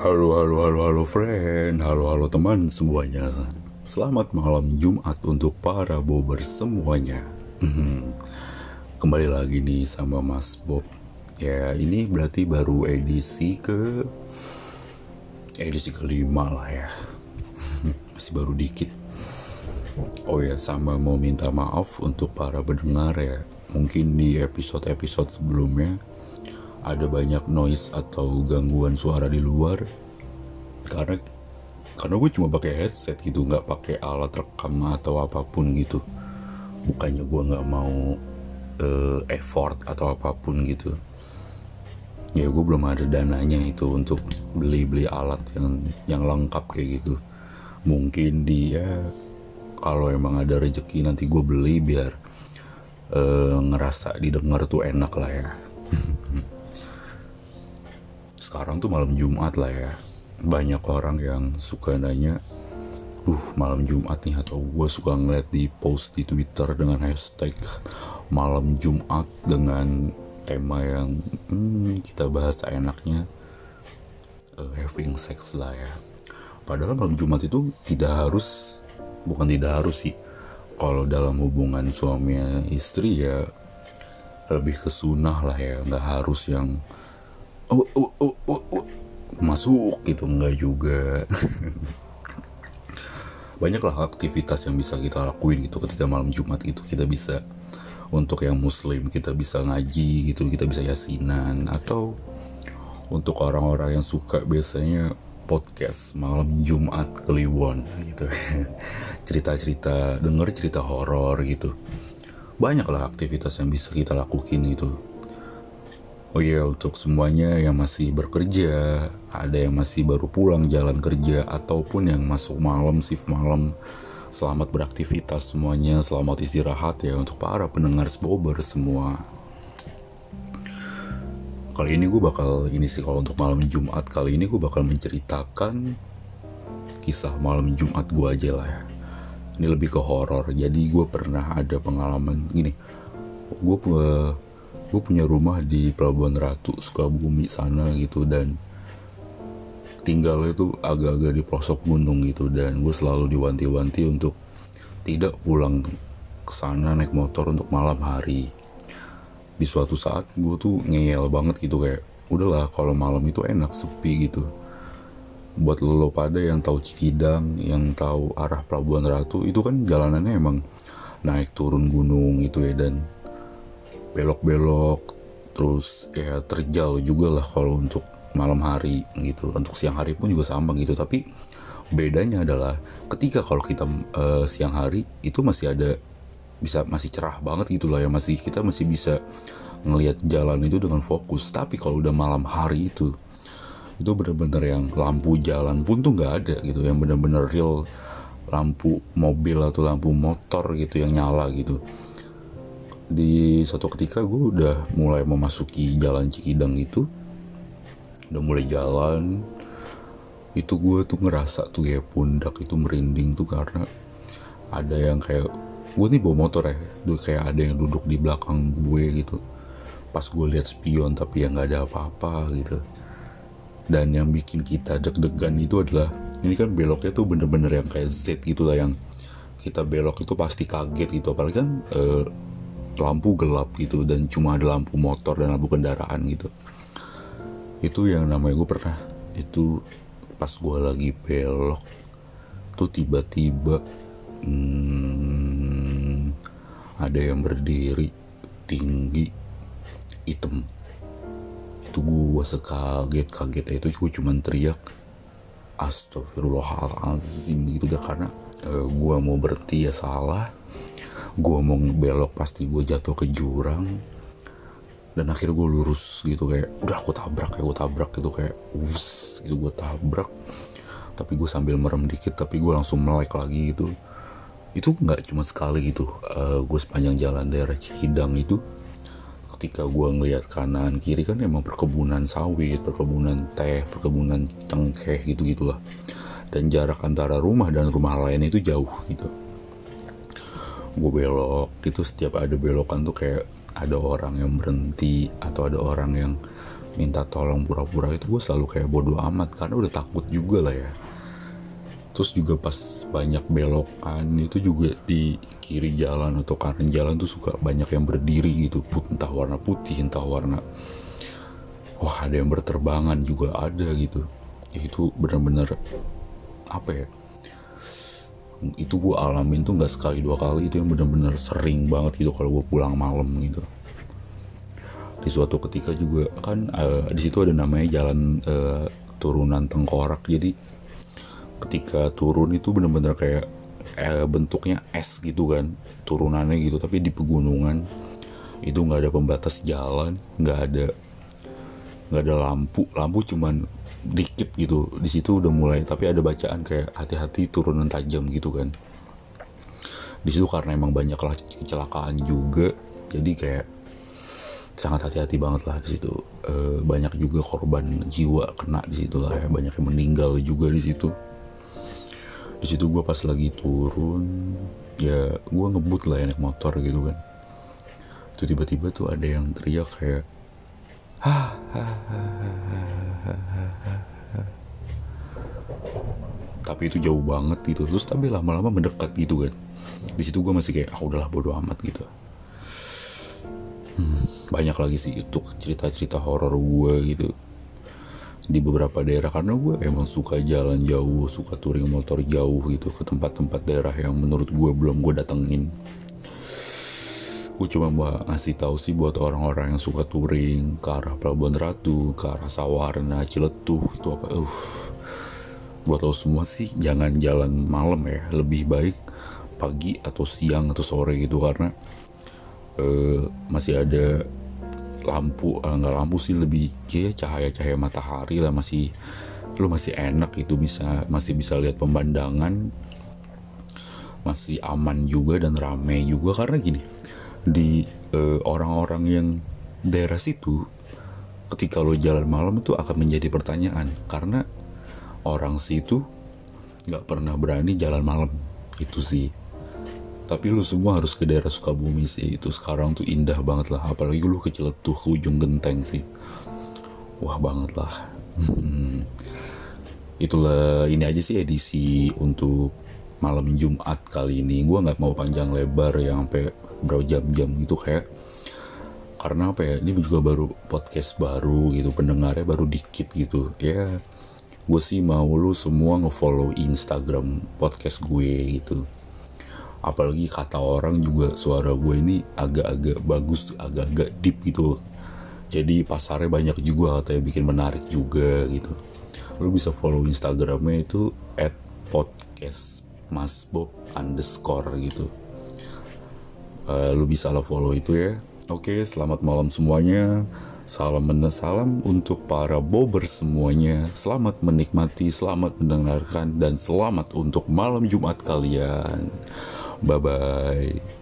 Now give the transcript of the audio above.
Halo, halo, halo, halo friend, halo, halo teman semuanya. Selamat malam Jumat untuk para bober semuanya. Kembali lagi nih sama Mas Bob. Ya, ini berarti baru edisi ke edisi kelima lah ya. Masih baru dikit. Oh ya, sama mau minta maaf untuk para pendengar ya. Mungkin di episode-episode sebelumnya ada banyak noise atau gangguan suara di luar. Karena karena gue cuma pakai headset gitu nggak pakai alat rekam atau apa pun gitu. Bukannya gue nggak mau uh, effort atau apa pun gitu. Ya gue belum ada dananya itu untuk beli beli alat yang yang lengkap kayak gitu. Mungkin dia kalau emang ada rezeki nanti gue beli biar uh, ngerasa didengar tuh enak lah ya sekarang tuh malam Jumat lah ya. Banyak orang yang suka nanya Duh malam Jumat nih atau gue suka ngeliat di post di Twitter dengan hashtag malam Jumat dengan tema yang hmm, kita bahas enaknya uh, having sex lah ya. Padahal malam Jumat itu tidak harus bukan tidak harus sih. Kalau dalam hubungan suami istri ya lebih ke sunnah lah ya. Nggak harus yang oh, oh, oh, masuk gitu enggak juga. Banyaklah aktivitas yang bisa kita lakuin gitu ketika malam Jumat gitu. Kita bisa untuk yang muslim kita bisa ngaji gitu kita bisa yasinan. Atau untuk orang-orang yang suka biasanya podcast malam Jumat Kliwon gitu. Cerita-cerita denger cerita horor gitu. Banyaklah aktivitas yang bisa kita lakuin gitu Oh iya untuk semuanya yang masih bekerja, ada yang masih baru pulang jalan kerja ataupun yang masuk malam shift malam. Selamat beraktivitas semuanya, selamat istirahat ya untuk para pendengar Spober semua. Kali ini gue bakal ini sih kalau untuk malam Jumat kali ini gue bakal menceritakan kisah malam Jumat gue aja lah ya. Ini lebih ke horor. Jadi gue pernah ada pengalaman gini. Gue gue punya rumah di Pelabuhan Ratu Sukabumi sana gitu dan tinggal itu agak-agak di pelosok gunung gitu dan gue selalu diwanti-wanti untuk tidak pulang ke sana naik motor untuk malam hari. Di suatu saat gue tuh ngeyel banget gitu kayak udahlah kalau malam itu enak sepi gitu. Buat lo, pada yang tahu Cikidang yang tahu arah Pelabuhan Ratu itu kan jalanannya emang naik turun gunung gitu ya dan belok-belok terus ya terjal juga lah kalau untuk malam hari gitu. Untuk siang hari pun juga sama gitu. Tapi bedanya adalah ketika kalau kita uh, siang hari itu masih ada bisa masih cerah banget gitu lah ya. Masih kita masih bisa ngelihat jalan itu dengan fokus. Tapi kalau udah malam hari itu itu bener-bener yang lampu jalan pun tuh nggak ada gitu. Yang bener-bener real lampu mobil atau lampu motor gitu yang nyala gitu di satu ketika gue udah mulai memasuki jalan Cikidang itu udah mulai jalan itu gue tuh ngerasa tuh ya pundak itu merinding tuh karena ada yang kayak gue nih bawa motor ya tuh kayak ada yang duduk di belakang gue gitu. Pas gue lihat spion tapi yang nggak ada apa-apa gitu. Dan yang bikin kita deg-degan itu adalah ini kan beloknya tuh bener-bener yang kayak Z gitu lah yang kita belok itu pasti kaget gitu. Apalagi kan uh, lampu gelap gitu dan cuma ada lampu motor dan lampu kendaraan gitu. Itu yang namanya gue pernah itu pas gue lagi belok tuh tiba-tiba hmm, ada yang berdiri tinggi hitam. Itu gue sekaget kaget itu gue cuman teriak astagfirullahalazim gitu dah karena uh, gue mau berhenti ya salah gue mau belok pasti gue jatuh ke jurang. Dan akhirnya gue lurus gitu kayak udah aku tabrak kayak gue tabrak gitu kayak us gitu gue tabrak. Tapi gue sambil merem dikit tapi gue langsung melek lagi gitu. Itu nggak cuma sekali gitu uh, gue sepanjang jalan daerah Cikidang itu ketika gue ngeliat kanan kiri kan emang perkebunan sawit perkebunan teh perkebunan cengkeh gitu gitulah dan jarak antara rumah dan rumah lain itu jauh gitu gue belok itu setiap ada belokan tuh kayak ada orang yang berhenti atau ada orang yang minta tolong pura-pura itu gue selalu kayak bodoh amat karena udah takut juga lah ya. Terus juga pas banyak belokan itu juga di kiri jalan atau kanan jalan tuh suka banyak yang berdiri gitu. Put entah warna putih entah warna wah ada yang berterbangan juga ada gitu. Itu bener-bener apa ya itu gue alamin tuh nggak sekali dua kali. Itu yang bener-bener sering banget gitu kalau gue pulang malam gitu. Di suatu ketika juga kan uh, di situ ada namanya jalan uh, turunan tengkorak. Jadi ketika turun itu bener-bener kayak eh, bentuknya es gitu kan turunannya gitu. Tapi di pegunungan itu nggak ada pembatas jalan nggak ada nggak ada lampu. Lampu cuman dikit gitu. Di situ udah mulai tapi ada bacaan kayak hati-hati turunan tajam gitu kan. Di situ karena emang banyak kecelakaan juga jadi kayak sangat hati-hati banget lah di situ. E, banyak juga korban jiwa kena di situ lah ya banyak yang meninggal juga di situ. Di situ gue pas lagi turun ya gue ngebut lah ya naik motor gitu kan. Itu tiba-tiba tuh ada yang teriak kayak tapi itu jauh banget gitu. Terus tapi lama-lama mendekat gitu kan. Di situ gue masih kayak ah udahlah bodo amat gitu. Hmm, banyak lagi sih untuk cerita-cerita horor gue gitu. Di beberapa daerah karena gue emang suka jalan jauh suka touring motor jauh gitu ke tempat-tempat daerah yang menurut gue belum gue datengin gue cuma mau ngasih tahu sih buat orang-orang yang suka touring ke arah Pelabuhan Ratu, ke arah Sawarna, Ciletuh itu apa? Uh buat lo semua sih jangan jalan malam ya. Lebih baik pagi atau siang atau sore gitu karena uh, masih ada lampu uh, nggak lampu sih lebih kayak cahaya-cahaya matahari lah. Masih lo masih enak itu bisa masih bisa lihat pemandangan masih aman juga dan rame juga. Karena gini di eh, orang-orang yang daerah situ ketika lo jalan malam itu akan menjadi pertanyaan. Karena orang situ nggak pernah berani jalan malam. Itu sih. Tapi lu semua harus ke daerah Sukabumi sih. Itu sekarang tuh indah banget lah. Apalagi lu ke Ciletuh ke ujung genteng sih. Wah banget lah. Itulah ini aja sih edisi untuk malam Jumat kali ini. Gue nggak mau panjang lebar yang sampai berapa jam-jam gitu kayak karena apa ya ini juga baru podcast baru gitu pendengarnya baru dikit gitu. Ya gue sih mau lu semua ngefollow Instagram podcast gue gitu. Apalagi kata orang juga suara gue ini agak-agak bagus agak-agak deep gitu. Jadi pasarnya banyak juga katanya bikin menarik juga gitu. Lu bisa follow Instagramnya itu at podcast masbob underscore gitu. Uh, lu bisa lah follow itu ya. Oke selamat malam semuanya. Salam salam untuk para bober semuanya. Selamat menikmati selamat mendengarkan dan selamat untuk malam Jumat kalian. Bye bye